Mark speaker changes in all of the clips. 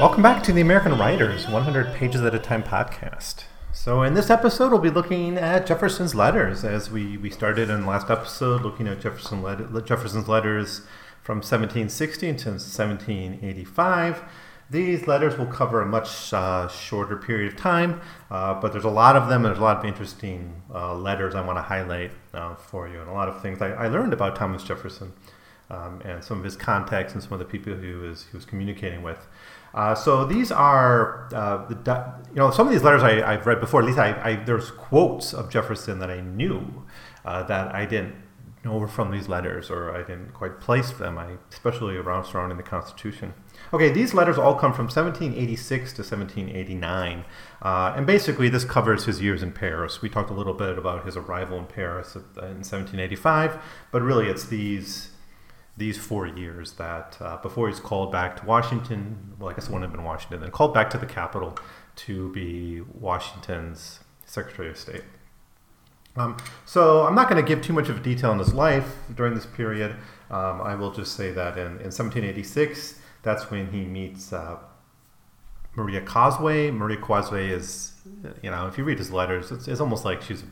Speaker 1: Welcome back to the American Writers 100 Pages at a Time podcast. So, in this episode, we'll be looking at Jefferson's letters as we, we started in the last episode looking at Jefferson let, Jefferson's letters from 1760 to 1785. These letters will cover a much uh, shorter period of time, uh, but there's a lot of them, and there's a lot of interesting uh, letters I want to highlight uh, for you, and a lot of things I, I learned about Thomas Jefferson um, and some of his contacts and some of the people he was, he was communicating with. Uh, so these are, uh, the, you know, some of these letters I, have read before. At least I, I, there's quotes of Jefferson that I knew uh, that I didn't know were from these letters, or I didn't quite place them. I, especially around surrounding the Constitution. Okay, these letters all come from 1786 to 1789, uh, and basically this covers his years in Paris. We talked a little bit about his arrival in Paris in 1785, but really it's these these four years that uh, before he's called back to Washington, well, I guess it wouldn't have been Washington, then called back to the capital to be Washington's Secretary of State. Um, so I'm not going to give too much of a detail on his life during this period. Um, I will just say that in, in 1786, that's when he meets uh, Maria Cosway. Maria Cosway is, you know, if you read his letters, it's, it's almost like she's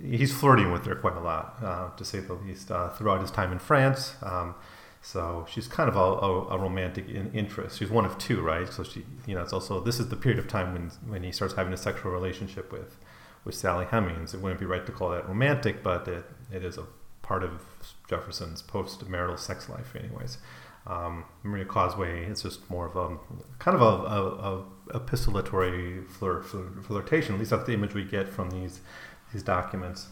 Speaker 1: he's flirting with her quite a lot, uh, to say the least, uh, throughout his time in France. Um, so she's kind of a, a, a, romantic in interest. She's one of two, right? So she, you know, it's also this is the period of time when when he starts having a sexual relationship with with Sally Hemings. It wouldn't be right to call that romantic, but it, it is a part of Jefferson's post-marital sex life, anyways. Um, Maria Cosway is just more of a kind of a, a, a epistolatory flirt, flirtation. At least that's the image we get from these these documents.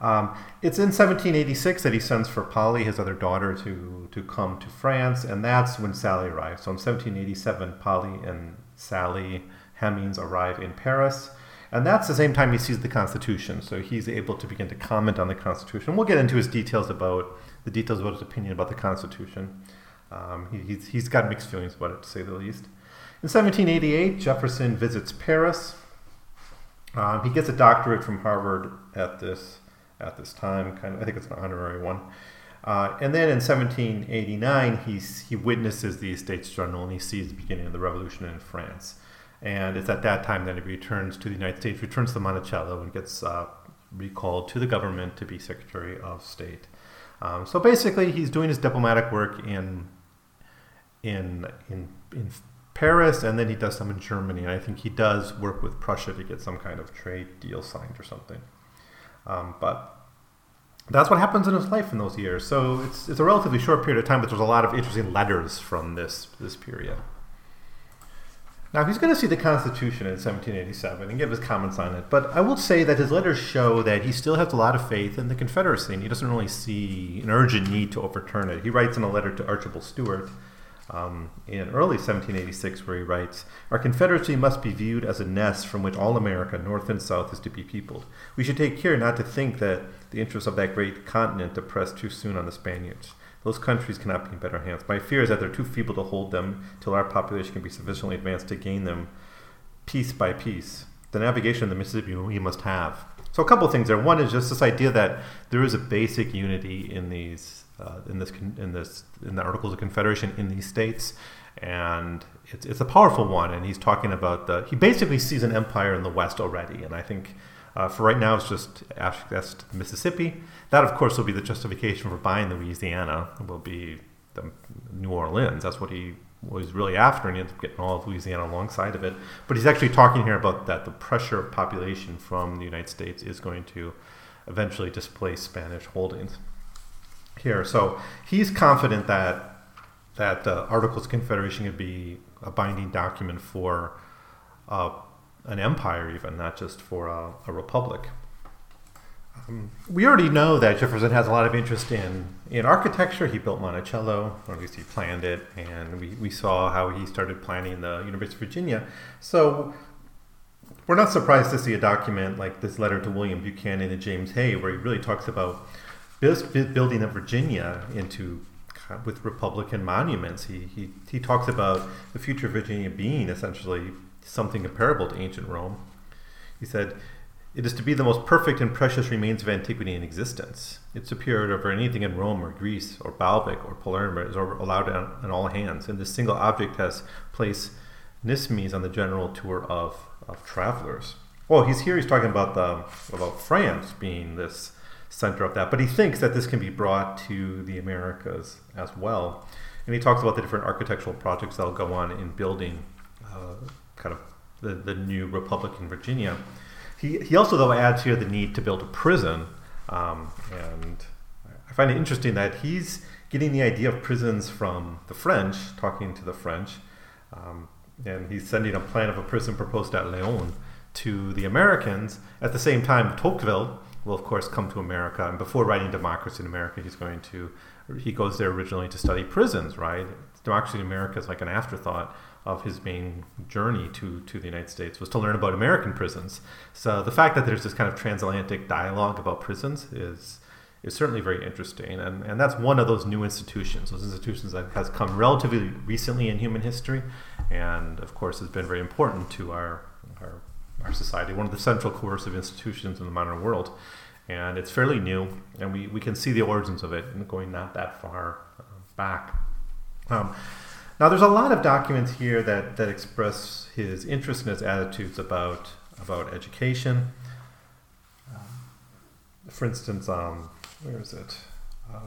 Speaker 1: Um, it's in 1786 that he sends for Polly, his other daughter, to, to come to France, and that's when Sally arrives. So in 1787, Polly and Sally Hemings arrive in Paris, and that's the same time he sees the Constitution. So he's able to begin to comment on the Constitution. We'll get into his details about the details about his opinion about the Constitution. Um, he, he's, he's got mixed feelings about it, to say the least. In 1788, Jefferson visits Paris. Um, he gets a doctorate from Harvard at this at this time. Kind of, I think it's an honorary one. Uh, and then in 1789, he's, he witnesses the Estates General and he sees the beginning of the revolution in France. And it's at that time that he returns to the United States, returns to Monticello, and gets uh, recalled to the government to be Secretary of State. Um, so basically, he's doing his diplomatic work in in in in Paris, and then he does some in Germany. And I think he does work with Prussia to get some kind of trade deal signed or something. Um, but that's what happens in his life in those years. So it's, it's a relatively short period of time, but there's a lot of interesting letters from this this period. Now he's going to see the Constitution in 1787 and give his comments on it, but I will say that his letters show that he still has a lot of faith in the Confederacy, and he doesn't really see an urgent need to overturn it. He writes in a letter to Archibald Stuart um, in early 1786, where he writes, Our Confederacy must be viewed as a nest from which all America, North and South, is to be peopled. We should take care not to think that the interests of that great continent depress too soon on the Spaniards. Those countries cannot be in better hands. My fear is that they're too feeble to hold them till our population can be sufficiently advanced to gain them piece by piece. The navigation of the Mississippi we must have. So a couple of things there. One is just this idea that there is a basic unity in these uh, in this in this in the Articles of Confederation in these states, and it's it's a powerful one. And he's talking about the he basically sees an empire in the West already, and I think. Uh, for right now, it's just that's Mississippi. That, of course, will be the justification for buying Louisiana. Will be the New Orleans. That's what he was really after, and he ends up getting all of Louisiana alongside of it. But he's actually talking here about that the pressure of population from the United States is going to eventually displace Spanish holdings here. So he's confident that that the Articles of Confederation could be a binding document for uh, an empire, even not just for a, a republic. Um, we already know that Jefferson has a lot of interest in, in architecture. He built Monticello, or at least he planned it, and we, we saw how he started planning the University of Virginia. So we're not surprised to see a document like this letter to William Buchanan and James Hay, where he really talks about building of Virginia into with Republican monuments. He, he, he talks about the future of Virginia being essentially something comparable to ancient Rome. He said, it is to be the most perfect and precious remains of antiquity in existence. Its superiority over anything in Rome or Greece or Baalbek or Palermo is allowed on, on all hands, and this single object has placed Nismes on the general tour of, of travelers. Well, he's here. He's talking about the about France being this center of that, but he thinks that this can be brought to the Americas as well, and he talks about the different architectural projects that'll go on in building uh, kind of the, the new republic in Virginia. He, he also, though, adds here the need to build a prison. Um, and I find it interesting that he's getting the idea of prisons from the French, talking to the French. Um, and he's sending a plan of a prison proposed at Lyon to the Americans. At the same time, Tocqueville will, of course, come to America. And before writing Democracy in America, he's going to, he goes there originally to study prisons, right? Democracy in America is like an afterthought of his main journey to, to the United States was to learn about American prisons. So the fact that there's this kind of transatlantic dialogue about prisons is is certainly very interesting, and, and that's one of those new institutions, those institutions that has come relatively recently in human history, and of course has been very important to our our, our society, one of the central coercive institutions in the modern world, and it's fairly new, and we, we can see the origins of it going not that far uh, back. Um, now, there's a lot of documents here that, that express his interest and his attitudes about, about education. Um, for instance, um, where is it? Uh,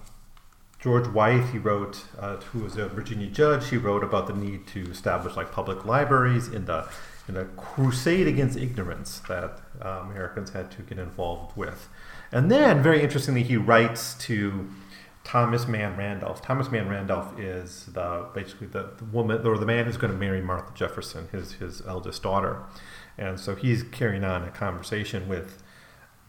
Speaker 1: George Wythe, he wrote, uh, who was a Virginia judge, he wrote about the need to establish like public libraries in the in a crusade against ignorance that uh, Americans had to get involved with. And then, very interestingly, he writes to Thomas Mann Randolph. Thomas Mann Randolph is the basically the, the, woman or the man who's going to marry Martha Jefferson, his his eldest daughter, and so he's carrying on a conversation with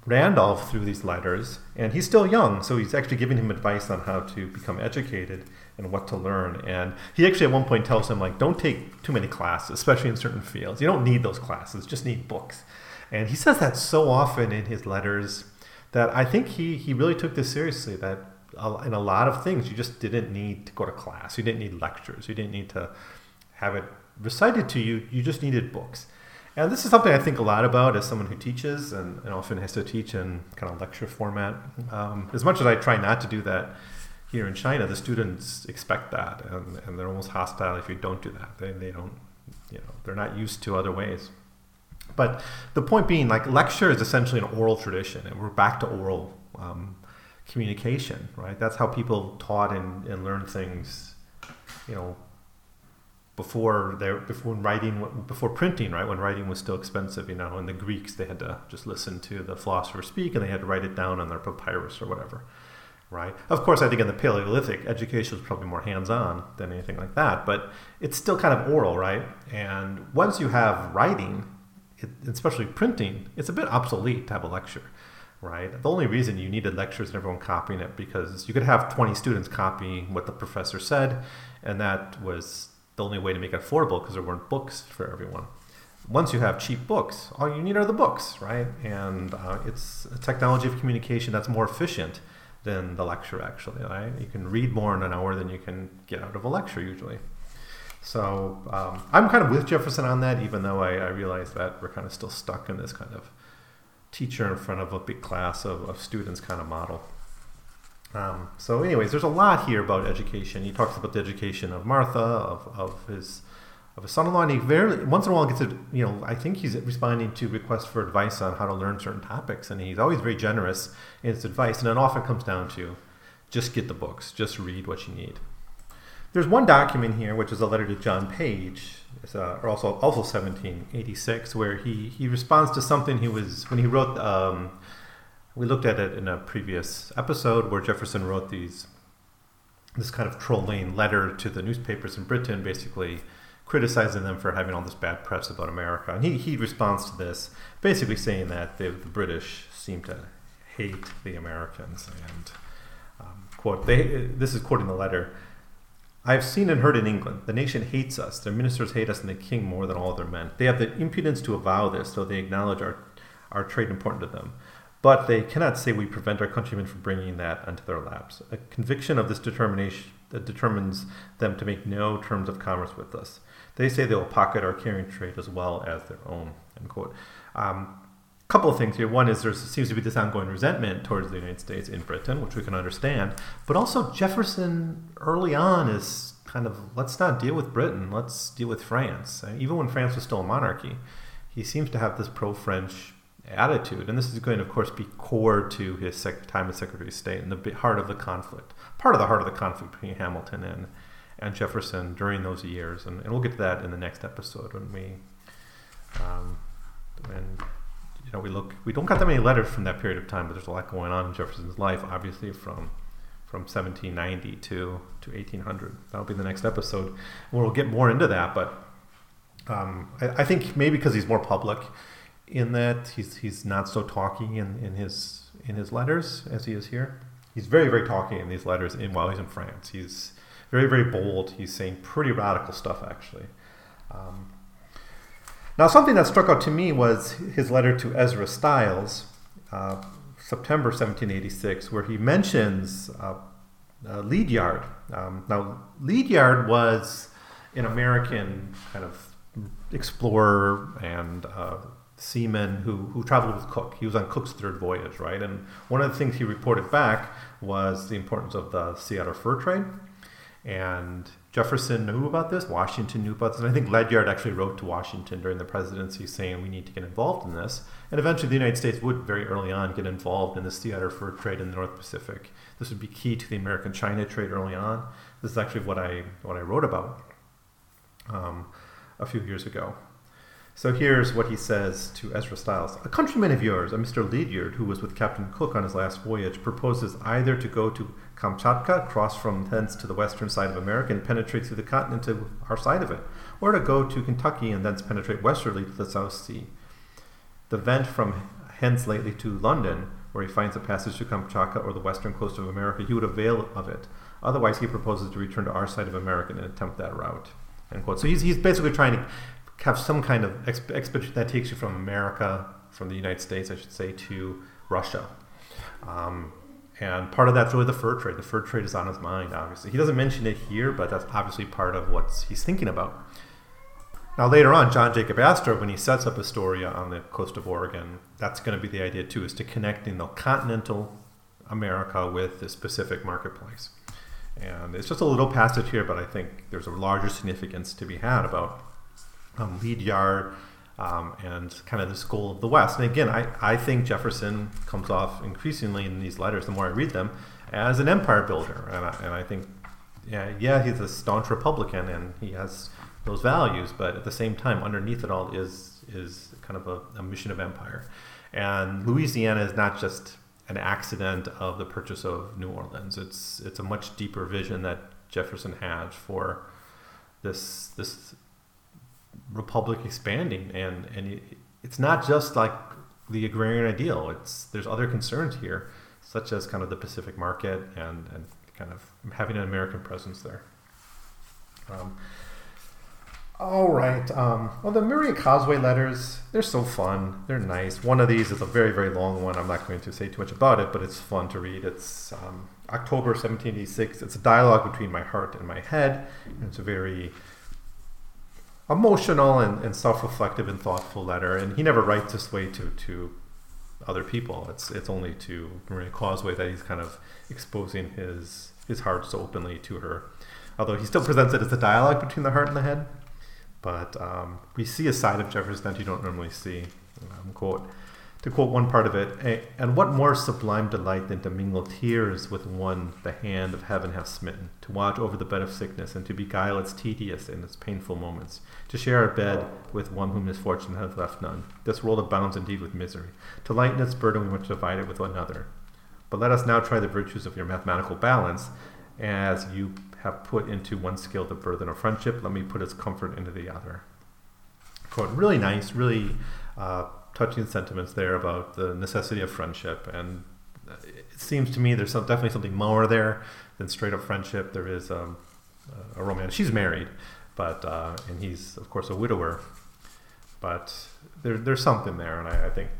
Speaker 1: Randolph through these letters, and he's still young, so he's actually giving him advice on how to become educated and what to learn. And he actually at one point tells him like, don't take too many classes, especially in certain fields. You don't need those classes; just need books. And he says that so often in his letters that I think he he really took this seriously. That in a lot of things, you just didn't need to go to class. You didn't need lectures. You didn't need to have it recited to you. You just needed books. And this is something I think a lot about as someone who teaches and, and often has to teach in kind of lecture format. Um, as much as I try not to do that here in China, the students expect that, and, and they're almost hostile if you don't do that. They, they don't, you know, they're not used to other ways. But the point being, like, lecture is essentially an oral tradition, and we're back to oral um, communication, right? That's how people taught and, and learned things, you know, before they before writing before printing, right? When writing was still expensive, you know, and the Greeks they had to just listen to the philosopher speak and they had to write it down on their papyrus or whatever, right? Of course, I think in the Paleolithic, education was probably more hands-on than anything like that, but it's still kind of oral, right? And once you have writing, it, especially printing, it's a bit obsolete to have a lecture right? The only reason you needed lectures and everyone copying it because you could have 20 students copying what the professor said, and that was the only way to make it affordable because there weren't books for everyone. Once you have cheap books, all you need are the books, right? And uh, it's a technology of communication that's more efficient than the lecture, actually, right? You can read more in an hour than you can get out of a lecture usually. So um, I'm kind of with Jefferson on that, even though I, I realize that we're kind of still stuck in this kind of teacher in front of a big class of, of students kind of model. Um, so, anyways, there's a lot here about education. He talks about the education of Martha, of, of his of his son-in-law, and he very once in a while gets a you know I think he's responding to requests for advice on how to learn certain topics, and he's always very generous in his advice. And it often comes down to just get the books, just read what you need. There's one document here, which is a letter to John Page, uh, also also 1786, where he he responds to something he was when he wrote. Um, we looked at it in a previous episode where Jefferson wrote these this kind of trolling letter to the newspapers in Britain, basically criticizing them for having all this bad press about America. And he, he responds to this, basically saying that the, the British seem to hate the Americans. And um, quote, they, this is quoting the letter. I have seen and heard in England, the nation hates us, their ministers hate us, and the king more than all other men. They have the impudence to avow this, though they acknowledge our, our trade important to them. But they cannot say we prevent our countrymen from bringing that unto their laps. A conviction of this determination that determines them to make no terms of commerce with us. They say they will pocket our carrying trade as well as their own. End quote. Um, couple of things here. One is there seems to be this ongoing resentment towards the United States in Britain, which we can understand. But also Jefferson early on is kind of let's not deal with Britain, let's deal with France. Even when France was still a monarchy, he seems to have this pro-French attitude, and this is going to, of course, be core to his sec- time as Secretary of State and the heart of the conflict, part of the heart of the conflict between Hamilton and and Jefferson during those years, and, and we'll get to that in the next episode when we um, when you know we look we don't got that many letters from that period of time, but there's a lot going on in Jefferson's life, obviously from from 1790 to to 1800. That'll be the next episode, where we'll get more into that. But um, I, I, think maybe because he's more public in that he's he's not so talky in, in his in his letters as he is here. He's very very talky in these letters in, while he's in France. He's very very bold. He's saying pretty radical stuff actually. Um, now, something that struck out to me was his letter to Ezra Stiles, uh, September 1786, where he mentions uh, uh, Ledyard. Um, now, Ledyard was an American kind of explorer and uh, seaman who, who traveled with Cook. He was on Cook's third voyage, right? And one of the things he reported back was the importance of the sea otter fur trade. And Jefferson knew about this, Washington knew about this, and I think Ledyard actually wrote to Washington during the presidency saying we need to get involved in this. And eventually the United States would very early on get involved in this sea otter fur trade in the North Pacific. This would be key to the American China trade early on. This is actually what I what I wrote about um, a few years ago. So here's what he says to Ezra Stiles. A countryman of yours, a Mr. Ledyard, who was with Captain Cook on his last voyage, proposes either to go to Kamchatka, cross from thence to the western side of America and penetrate through the continent to our side of it, or to go to Kentucky and thence penetrate westerly to the South Sea. The vent from hence lately to London, where he finds a passage to Kamchatka or the western coast of America, he would avail of it. Otherwise, he proposes to return to our side of America and attempt that route. End quote. So he's, he's basically trying to have some kind of expedition that takes you from America, from the United States, I should say, to Russia. Um, and part of that's really the fur trade. The fur trade is on his mind, obviously. He doesn't mention it here, but that's obviously part of what he's thinking about. Now, later on, John Jacob Astor, when he sets up Astoria on the coast of Oregon, that's going to be the idea too, is to connecting the continental America with the Pacific marketplace. And it's just a little passage here, but I think there's a larger significance to be had about um, Ledyard um, and kind of the school of the West. And again, I, I think Jefferson comes off increasingly in these letters, the more I read them, as an empire builder. And I, and I think, yeah, yeah, he's a staunch Republican and he has those values, but at the same time, underneath it all is, is kind of a, a mission of empire. And Louisiana is not just an accident of the purchase of New Orleans. It's it's a much deeper vision that Jefferson had for this this republic expanding, and and it's not just like the agrarian ideal. It's there's other concerns here, such as kind of the Pacific market and and kind of having an American presence there. Um, all right. Um, well, the Maria Cosway letters, they're so fun. They're nice. One of these is a very, very long one. I'm not going to say too much about it, but it's fun to read. It's um, October 1786. It's a dialogue between my heart and my head. And it's a very emotional and, and self-reflective and thoughtful letter. And he never writes this way to to other people. It's it's only to Maria Cosway that he's kind of exposing his his heart so openly to her. Although he still presents it as a dialogue between the heart and the head. But um, we see a side of Jefferson that you don't normally see. Um, quote, to quote one part of it, and what more sublime delight than to mingle tears with one the hand of heaven hath smitten, to watch over the bed of sickness, and to beguile its tedious and its painful moments, to share a bed with one whom misfortune hath left none. This world abounds indeed with misery. To lighten its burden, we must divide it with another. But let us now try the virtues of your mathematical balance, as you have put into one scale the burden of friendship, let me put its comfort into the other. Quote, really nice, really uh, touching sentiments there about the necessity of friendship. And it seems to me there's some, definitely something more there than straight up friendship. There is um, a romance. She's married, but uh, and he's of course a widower. But there, there's something there, and I, I think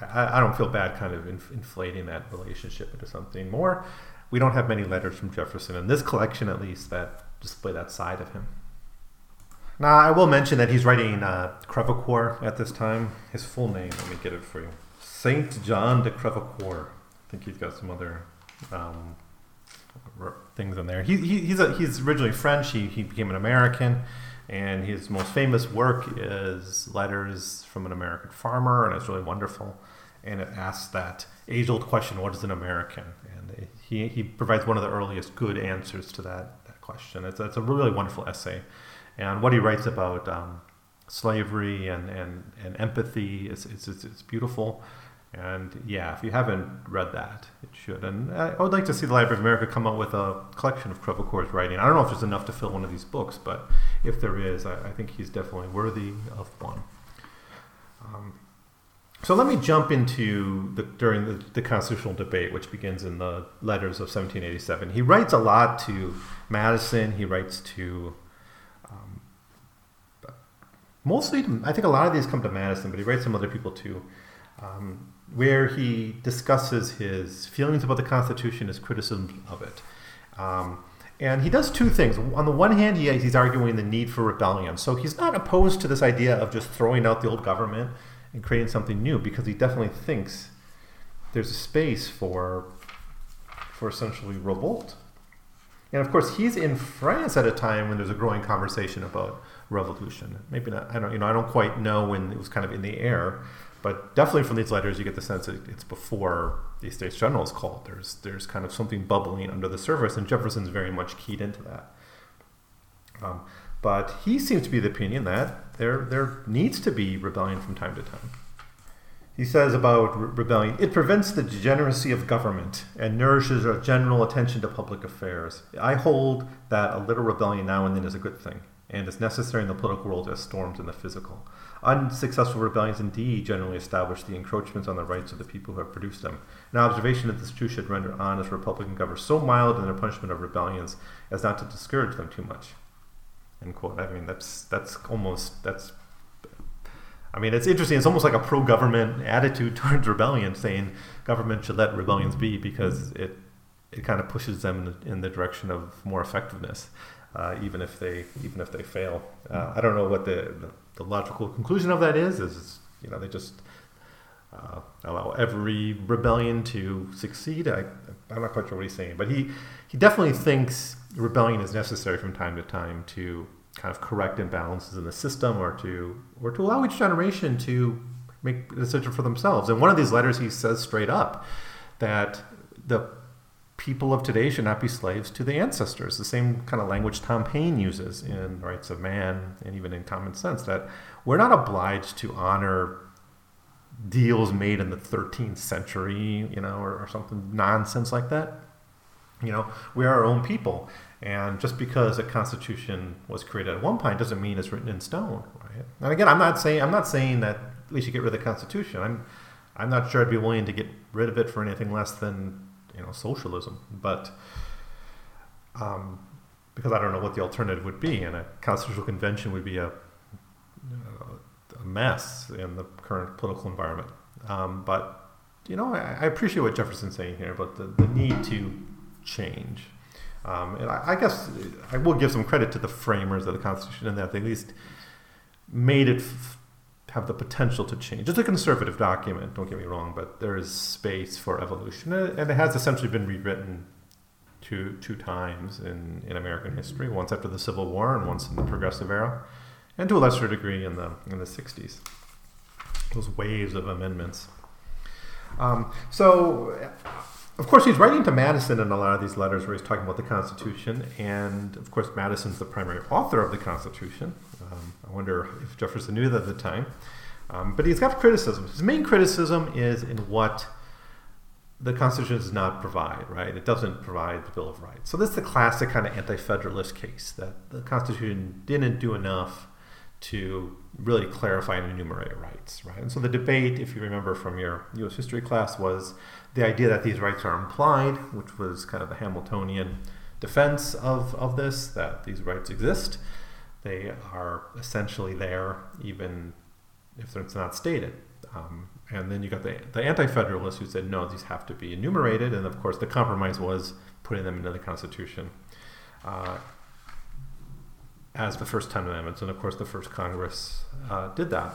Speaker 1: I, I, don't feel bad kind of inf- inflating that relationship into something more. We don't have many letters from Jefferson in this collection, at least, that display that side of him. Now, I will mention that he's writing uh, at this time. His full name, let me get it for you. Saint John de Crevecoeur. I think he's got some other um, things in there. He, he, he's a, he's originally French. He, he became an American, and his most famous work is Letters from an American Farmer, and it's really wonderful. And it asks that age-old question: What is an American? And he, he provides one of the earliest good answers to that, that question. It's, it's a really wonderful essay, and what he writes about um, slavery and, and, and empathy is it's, it's, it's beautiful. And yeah, if you haven't read that, it should. And I would like to see the Library of America come out with a collection of Crevecoeur's writing. I don't know if there's enough to fill one of these books, but if there is, I, I think he's definitely worthy of one. Um, so let me jump into the during the, the, constitutional debate, which begins in the letters of 1787. He writes a lot to Madison. He writes to mostly, I think a lot of these come to Madison, but he writes some other people too. Um, where he discusses his feelings about the Constitution, his criticism of it. Um, and he does two things. On the one hand, he, he's arguing the need for rebellion. So he's not opposed to this idea of just throwing out the old government and creating something new because he definitely thinks there's a space for, for essentially revolt. And of course, he's in France at a time when there's a growing conversation about revolution. Maybe not. I don't. You know. I don't quite know when it was kind of in the air. But definitely from these letters, you get the sense that it's before the States General is called. There's there's kind of something bubbling under the surface, and Jefferson's very much keyed into that. Um, but he seems to be the opinion that there there needs to be rebellion from time to time. He says about re- rebellion, it prevents the degeneracy of government and nourishes a general attention to public affairs. I hold that a little rebellion now and then is a good thing, and is necessary in the political world as storms in the physical. Unsuccessful rebellions indeed generally establish the encroachments on the rights of the people who have produced them. An observation of this truth should render honest Republican governors so mild in their punishment of rebellions as not to discourage them too much. End quote. I mean, that's that's almost that's. I mean, it's interesting. It's almost like a pro-government attitude towards rebellion, saying government should let rebellions be because it it kind of pushes them in the, in the direction of more effectiveness, uh, even if they even if they fail. Uh, I don't know what the, the the logical conclusion of that is, is you know they just uh, allow every rebellion to succeed. I, I'm not quite sure what he's saying, but he he definitely thinks rebellion is necessary from time to time to kind of correct imbalances in the system, or to or to allow each generation to make a decision for themselves. And one of these letters, he says straight up that the people of today should not be slaves to the ancestors. The same kind of language Tom Paine uses in Rights of Man and even in Common Sense that we're not obliged to honor deals made in the 13th century, you know, or, or something nonsense like that. You know, we are our own people. And just because a constitution was created at one point doesn't mean it's written in stone, right? And again, I'm not saying I'm not saying that we should get rid of the constitution. I'm I'm not sure I'd be willing to get rid of it for anything less than you know socialism, but um, because I don't know what the alternative would be, and a constitutional convention would be a, a mess in the current political environment. Um, but you know, I, I, appreciate what Jefferson's saying here about the, the need to change. Um, and I, I, guess I will give some credit to the framers of the Constitution in that they at least made it f- have the potential to change. It's a conservative document, don't get me wrong, but there is space for evolution, and it has essentially been rewritten two two times in, in American history, once after the Civil War and once in the Progressive Era, and to a lesser degree in the in the '60s. Those waves of amendments. Um, so, of course, he's writing to Madison in a lot of these letters where he's talking about the Constitution, and of course, Madison's the primary author of the Constitution. Um, I wonder if Jefferson knew that at the time. Um, but he's got criticism. His main criticism is in what the Constitution does not provide, right? It doesn't provide the Bill of Rights. So this is the classic kind of anti-federalist case that the Constitution didn't do enough to really clarify and enumerate rights, right? And so the debate, if you remember from your U.S. history class, was the idea that these rights are implied, which was kind of the Hamiltonian defense of, of this, that these rights exist, they are essentially there, even if it's not stated. Um, and then you got the, the anti federalists who said, no, these have to be enumerated. And of course, the compromise was putting them into the Constitution uh, as the first 10 amendments. And of course, the first Congress uh, did that.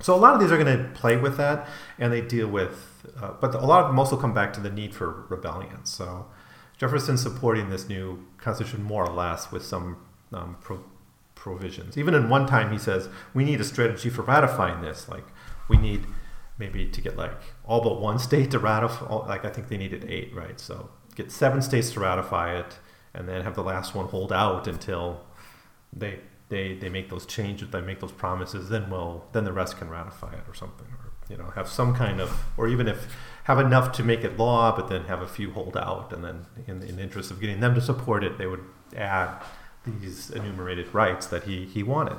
Speaker 1: So a lot of these are going to play with that, and they deal with, uh, but a lot of them also come back to the need for rebellion. So Jefferson supporting this new constitution more or less with some um, pro- provisions. Even in one time, he says we need a strategy for ratifying this. Like we need maybe to get like all but one state to ratify. Like I think they needed eight, right? So get seven states to ratify it, and then have the last one hold out until they they they make those changes, they make those promises. Then we'll then the rest can ratify it or something, or you know have some kind of, or even if have enough to make it law, but then have a few hold out, and then in, in the interest of getting them to support it, they would add these enumerated rights that he he wanted.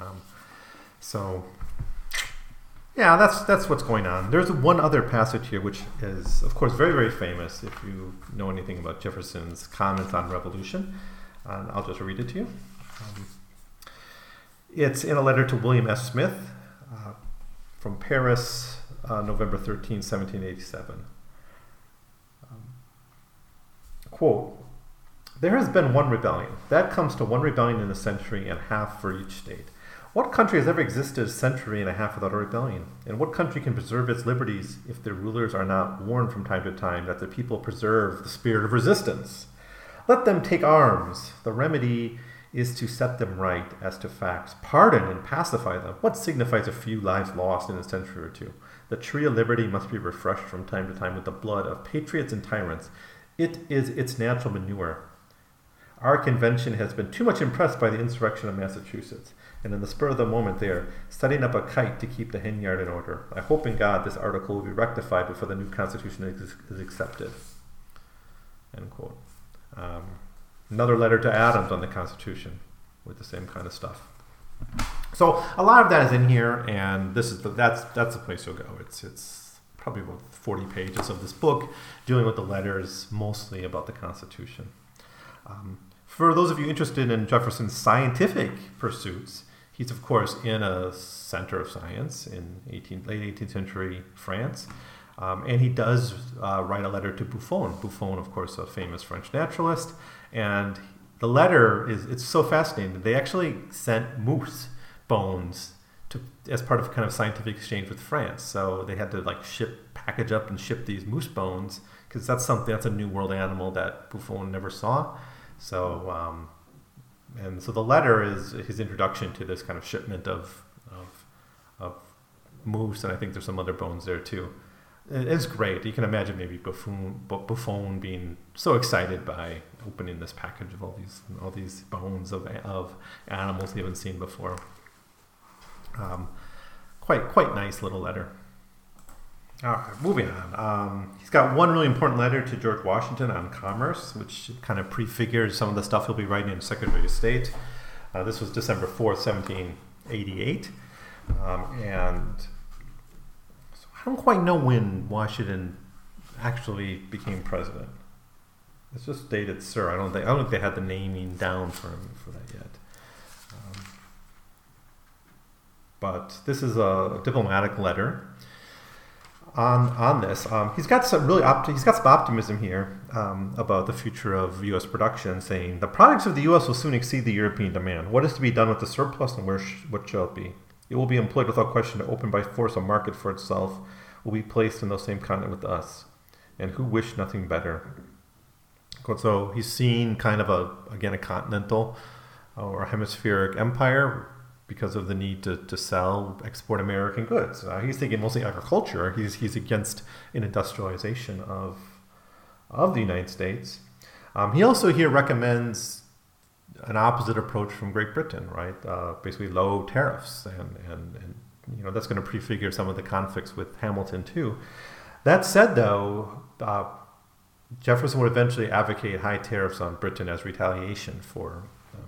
Speaker 1: Um, so yeah, that's that's what's going on. There's one other passage here, which is, of course, very very famous. If you know anything about Jefferson's comments on revolution, and I'll just read it to you. Um, it's in a letter to William S. Smith uh, from Paris, uh, November 13, 1787. Um, quote There has been one rebellion. That comes to one rebellion in a century and a half for each state. What country has ever existed a century and a half without a rebellion? And what country can preserve its liberties if their rulers are not warned from time to time that the people preserve the spirit of resistance? Let them take arms. The remedy is to set them right as to facts, pardon and pacify them. What signifies a few lives lost in a century or two? The tree of liberty must be refreshed from time to time with the blood of patriots and tyrants. It is its natural manure. Our convention has been too much impressed by the insurrection of Massachusetts and in the spur of the moment they are setting up a kite to keep the hen yard in order. I hope in God this article will be rectified before the new constitution is, is accepted. End quote. Um, another letter to Adams on the Constitution with the same kind of stuff. So a lot of that is in here, and this is the, that's that's the place you'll go. It's it's probably about 40 pages of this book dealing with the letters mostly about the Constitution. Um, for those of you interested in Jefferson's scientific pursuits, He's, of course, in a center of science in 18, late 18th century France. Um, and he does uh, write a letter to Buffon. Buffon, of course, a famous French naturalist. And the letter is it's so fascinating. They actually sent moose bones to, as part of kind of scientific exchange with France. So they had to like ship, package up and ship these moose bones because that's something that's a new world animal that Buffon never saw. So um, and so the letter is his introduction to this kind of shipment of of, of moose, and I think there's some other bones there too. It's great. You can imagine maybe Buffon, being so excited by opening this package of all these all these bones of of animals he haven't seen before. Um, quite quite nice little letter. All right, moving on. Um, he's got one really important letter to George Washington on commerce, which kind of prefigures some of the stuff he'll be writing in Secretary of State. Uh, this was December 4th, 1788. Um, and so I don't quite know when Washington actually became president. It's just dated Sir. I don't think I don't think they had the naming down for him for that yet. Um, but this is a diplomatic letter on on this. Um, he's got some really opt- he's got some optimism here um, about the future of U.S. production, saying the products of the U.S. will soon exceed the European demand. What is to be done with the surplus, and where sh- what shall it be? It will be employed without question to open by force a market for itself. Will be placed in the same continent with us, and who wish nothing better. So he's seen kind of a again a continental or hemispheric empire because of the need to, to sell, export American goods. Uh, he's thinking mostly agriculture. He's, he's against an industrialization of, of the United States. Um, he also here recommends an opposite approach from Great Britain, right? Uh, basically low tariffs, and, and, and you know that's going to prefigure some of the conflicts with Hamilton too. That said, though, uh, Jefferson would eventually advocate high tariffs on Britain as retaliation for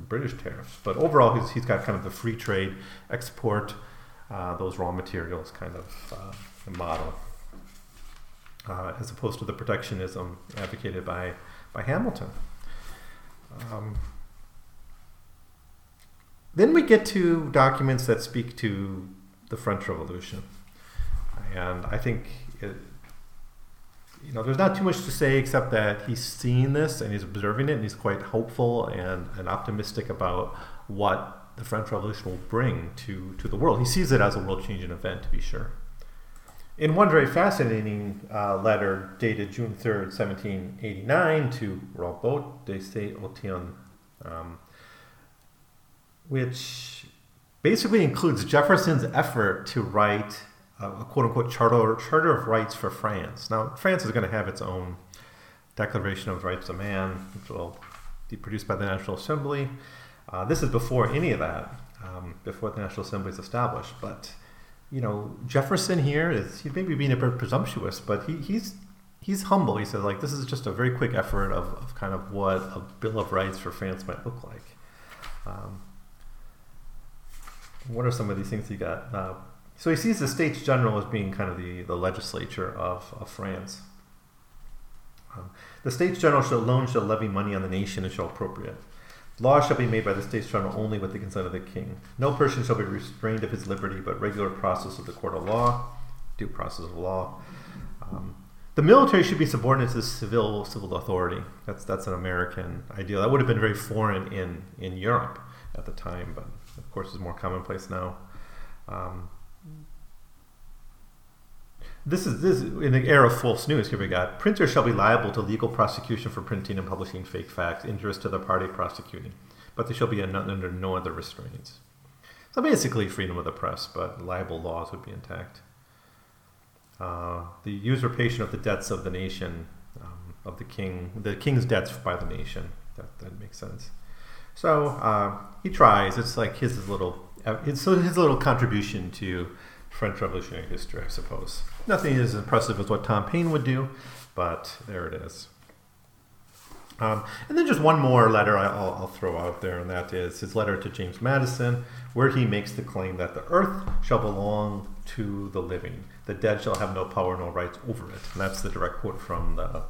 Speaker 1: British tariffs. But overall, he's, he's got kind of the free trade, export uh, those raw materials kind of uh, model, uh, as opposed to the protectionism advocated by, by Hamilton. Um, then we get to documents that speak to the French Revolution. And I think it, you know, there's not too much to say except that he's seeing this and he's observing it and he's quite hopeful and, and optimistic about what the French Revolution will bring to, to the world. He sees it as a world changing event, to be sure. In one very fascinating uh, letter dated June 3rd, 1789, to Rabaut de Saint Etienne, um, which basically includes Jefferson's effort to write a, quote unquote charter, charter of rights for France. Now, France is going to have its own Declaration of Rights of Man, which will be produced by the National Assembly. Uh, this is before any of that, um, before the National Assembly is established. But you know, Jefferson here is he's maybe being a bit presumptuous, but he, he's he's humble. He says like this is just a very quick effort of, of kind of what a Bill of Rights for France might look like. Um, what are some of these things he got? Uh, so he sees the States General as being kind of the, the legislature of, of France. Um, the States General shall alone shall levy money on the nation and shall appropriate. Laws shall be made by the States General only with the consent of the King. No person shall be restrained of his liberty, but regular process of the court of law, due process of law. Um, the military should be subordinate to the civil civil authority. That's that's an American ideal. That would have been very foreign in in Europe at the time, but of course is more commonplace now. Um, this is this in the era of false news. Here we got printers shall be liable to legal prosecution for printing and publishing fake facts, injurious to the party prosecuting, but they shall be under no other restraints. So basically, freedom of the press, but libel laws would be intact. Uh, the usurpation of the debts of the nation, um, of the king, the king's debts by the nation. That that makes sense. So uh, he tries. It's like his little, it's his little contribution to French Revolutionary history, I suppose. Nothing as impressive as what Tom Paine would do, but there it is. Um, and then just one more letter I'll, I'll, throw out there, and that is his letter to James Madison, where he makes the claim that the earth shall belong to the living. The dead shall have no power, no rights over it. And that's the direct quote from the,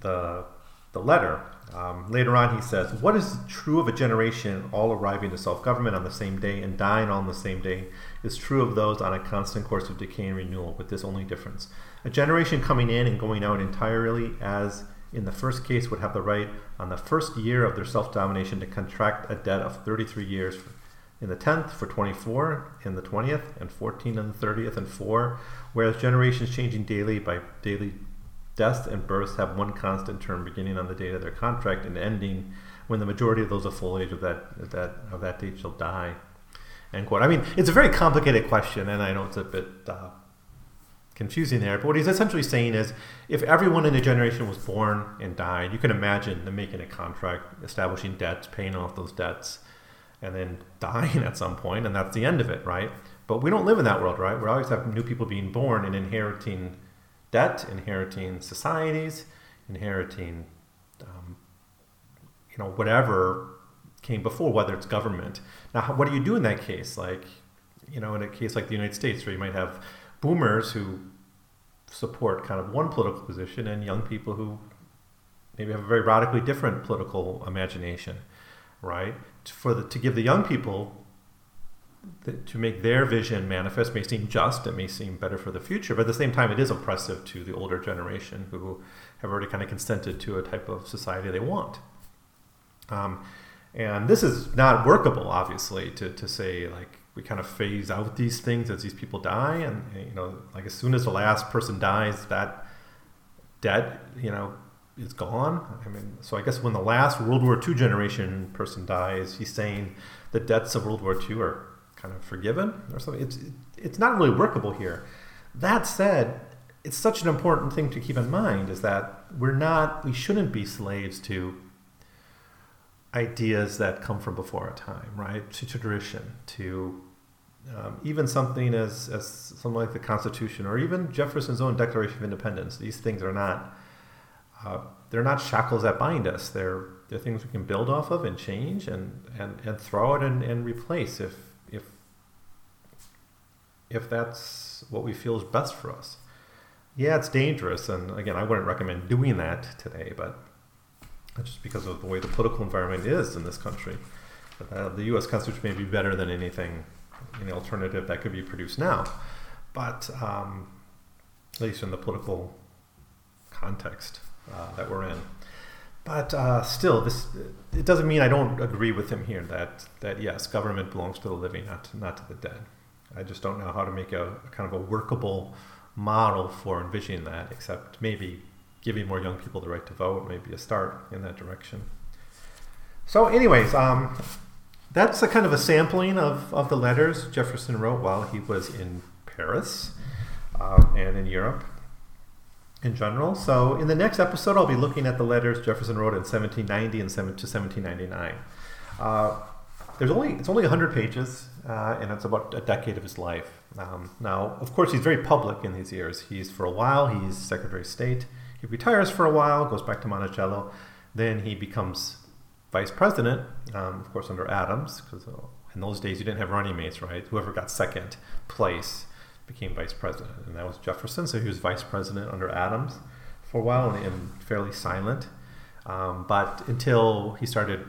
Speaker 1: the, the letter. Um, later on, he says, What is true of a generation all arriving to self government on the same day and dying on the same day is true of those on a constant course of decay and renewal, with this only difference. A generation coming in and going out entirely, as in the first case, would have the right on the first year of their self domination to contract a debt of 33 years in the 10th for 24 in the 20th and 14 in the 30th and 4 whereas generations changing daily by daily deaths and births have one constant term beginning on the date of their contract and ending when the majority of those of full age of that, of that, of that date shall die End quote. I mean, it's a very complicated question, and I know it's a bit uh, confusing there. But what he's essentially saying is, if everyone in a generation was born and died, you can imagine them making a contract, establishing debts, paying off those debts, and then dying at some point, and that's the end of it, right? But we don't live in that world, right? We always have new people being born and inheriting debt, inheriting societies, inheriting, um, you know, whatever came before, whether it's government. Now, what do you do in that case? Like, you know, in a case like the United States, where you might have boomers who support kind of one political position and young people who maybe have a very radically different political imagination, right? For the, to give the young people the, to make their vision manifest may seem just, it may seem better for the future, but at the same time, it is oppressive to the older generation who have already kind of consented to a type of society they want. Um, and this is not workable, obviously, to, to say like we kind of phase out these things as these people die, and you know, like as soon as the last person dies, that debt, you know, is gone. I mean, so I guess when the last World War II generation person dies, he's saying the debts of World War II are kind of forgiven or something. It's it's not really workable here. That said, it's such an important thing to keep in mind is that we're not, we shouldn't be slaves to ideas that come from before our time, right? To tradition, to um, even something as, as something like the Constitution or even Jefferson's own Declaration of Independence. These things are not uh, they're not shackles that bind us. They're they're things we can build off of and change and and, and throw it and, and replace if if that's what we feel is best for us. Yeah, it's dangerous, and again, I wouldn't recommend doing that today, but just because of the way the political environment is in this country. Uh, the U.S. Constitution may be better than anything, any alternative that could be produced now, but um, at least in the political context uh, that we're in. but uh, still, this it doesn't mean I don't agree with him here that that yes, government belongs to the living, not not to the dead. I just don't know how to make a, a kind of a workable model for envisioning that, except maybe giving more young people the right to vote, maybe a start in that direction. So, anyways, um, that's a kind of a sampling of, of the letters Jefferson wrote while he was in Paris um, and in Europe in general. So, in the next episode, I'll be looking at the letters Jefferson wrote in 1790 and 7 to 1799. Uh, there's only it's only 100 pages, uh, and it's about a decade of his life. Um, now, of course, he's very public in these years. He's for a while he's Secretary of State. He retires for a while, goes back to Monticello, then he becomes vice president, um, of course, under Adams, because uh, in those days you didn't have running mates, right? Whoever got second place became vice president, and that was Jefferson. So he was vice president under Adams for a while and, and fairly silent. Um, but until he started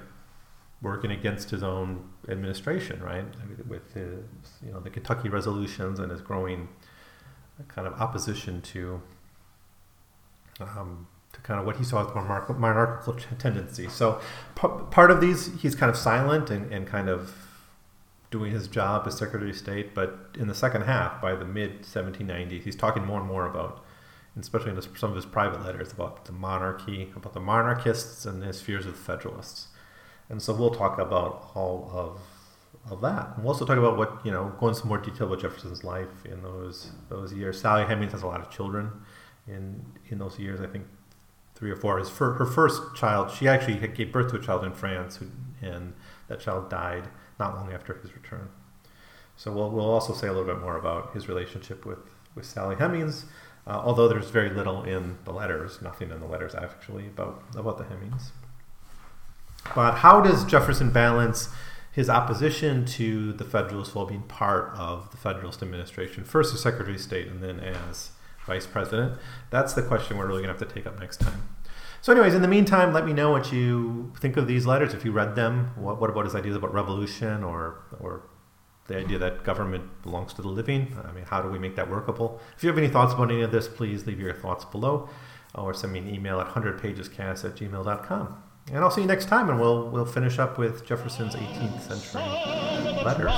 Speaker 1: working against his own administration, right? With his, you know, the Kentucky resolutions and his growing kind of opposition to um, to kind of what he saw as monarch- monarchical tendency. So p- part of these, he's kind of silent and, and kind of doing his job as Secretary of State. But in the second half, by the mid 1790s, he's talking more and more about, especially in some of his private letters, about the monarchy, about the monarchists, and his fears of the Federalists. And so we'll talk about all of of that. And we'll also talk about what you know, go into some more detail about Jefferson's life in those those years. Sally Hemings has a lot of children in in those years. I think three or four. His her first child, she actually gave birth to a child in France, who, and that child died not long after his return. So we'll, we'll also say a little bit more about his relationship with, with Sally Hemings, uh, although there's very little in the letters, nothing in the letters actually about, about the Hemings. But how does Jefferson balance his opposition to the Federalists while being part of the Federalist administration, first as Secretary of State and then as vice president? That's the question we're really going to have to take up next time. So, anyways, in the meantime, let me know what you think of these letters. If you read them, what, what about his ideas about revolution or or the idea that government belongs to the living? I mean, how do we make that workable? If you have any thoughts about any of this, please leave your thoughts below or send me an email at 100pagescast at gmail.com. And I'll see you next time, and we'll we'll finish up with Jefferson's 18th century letters.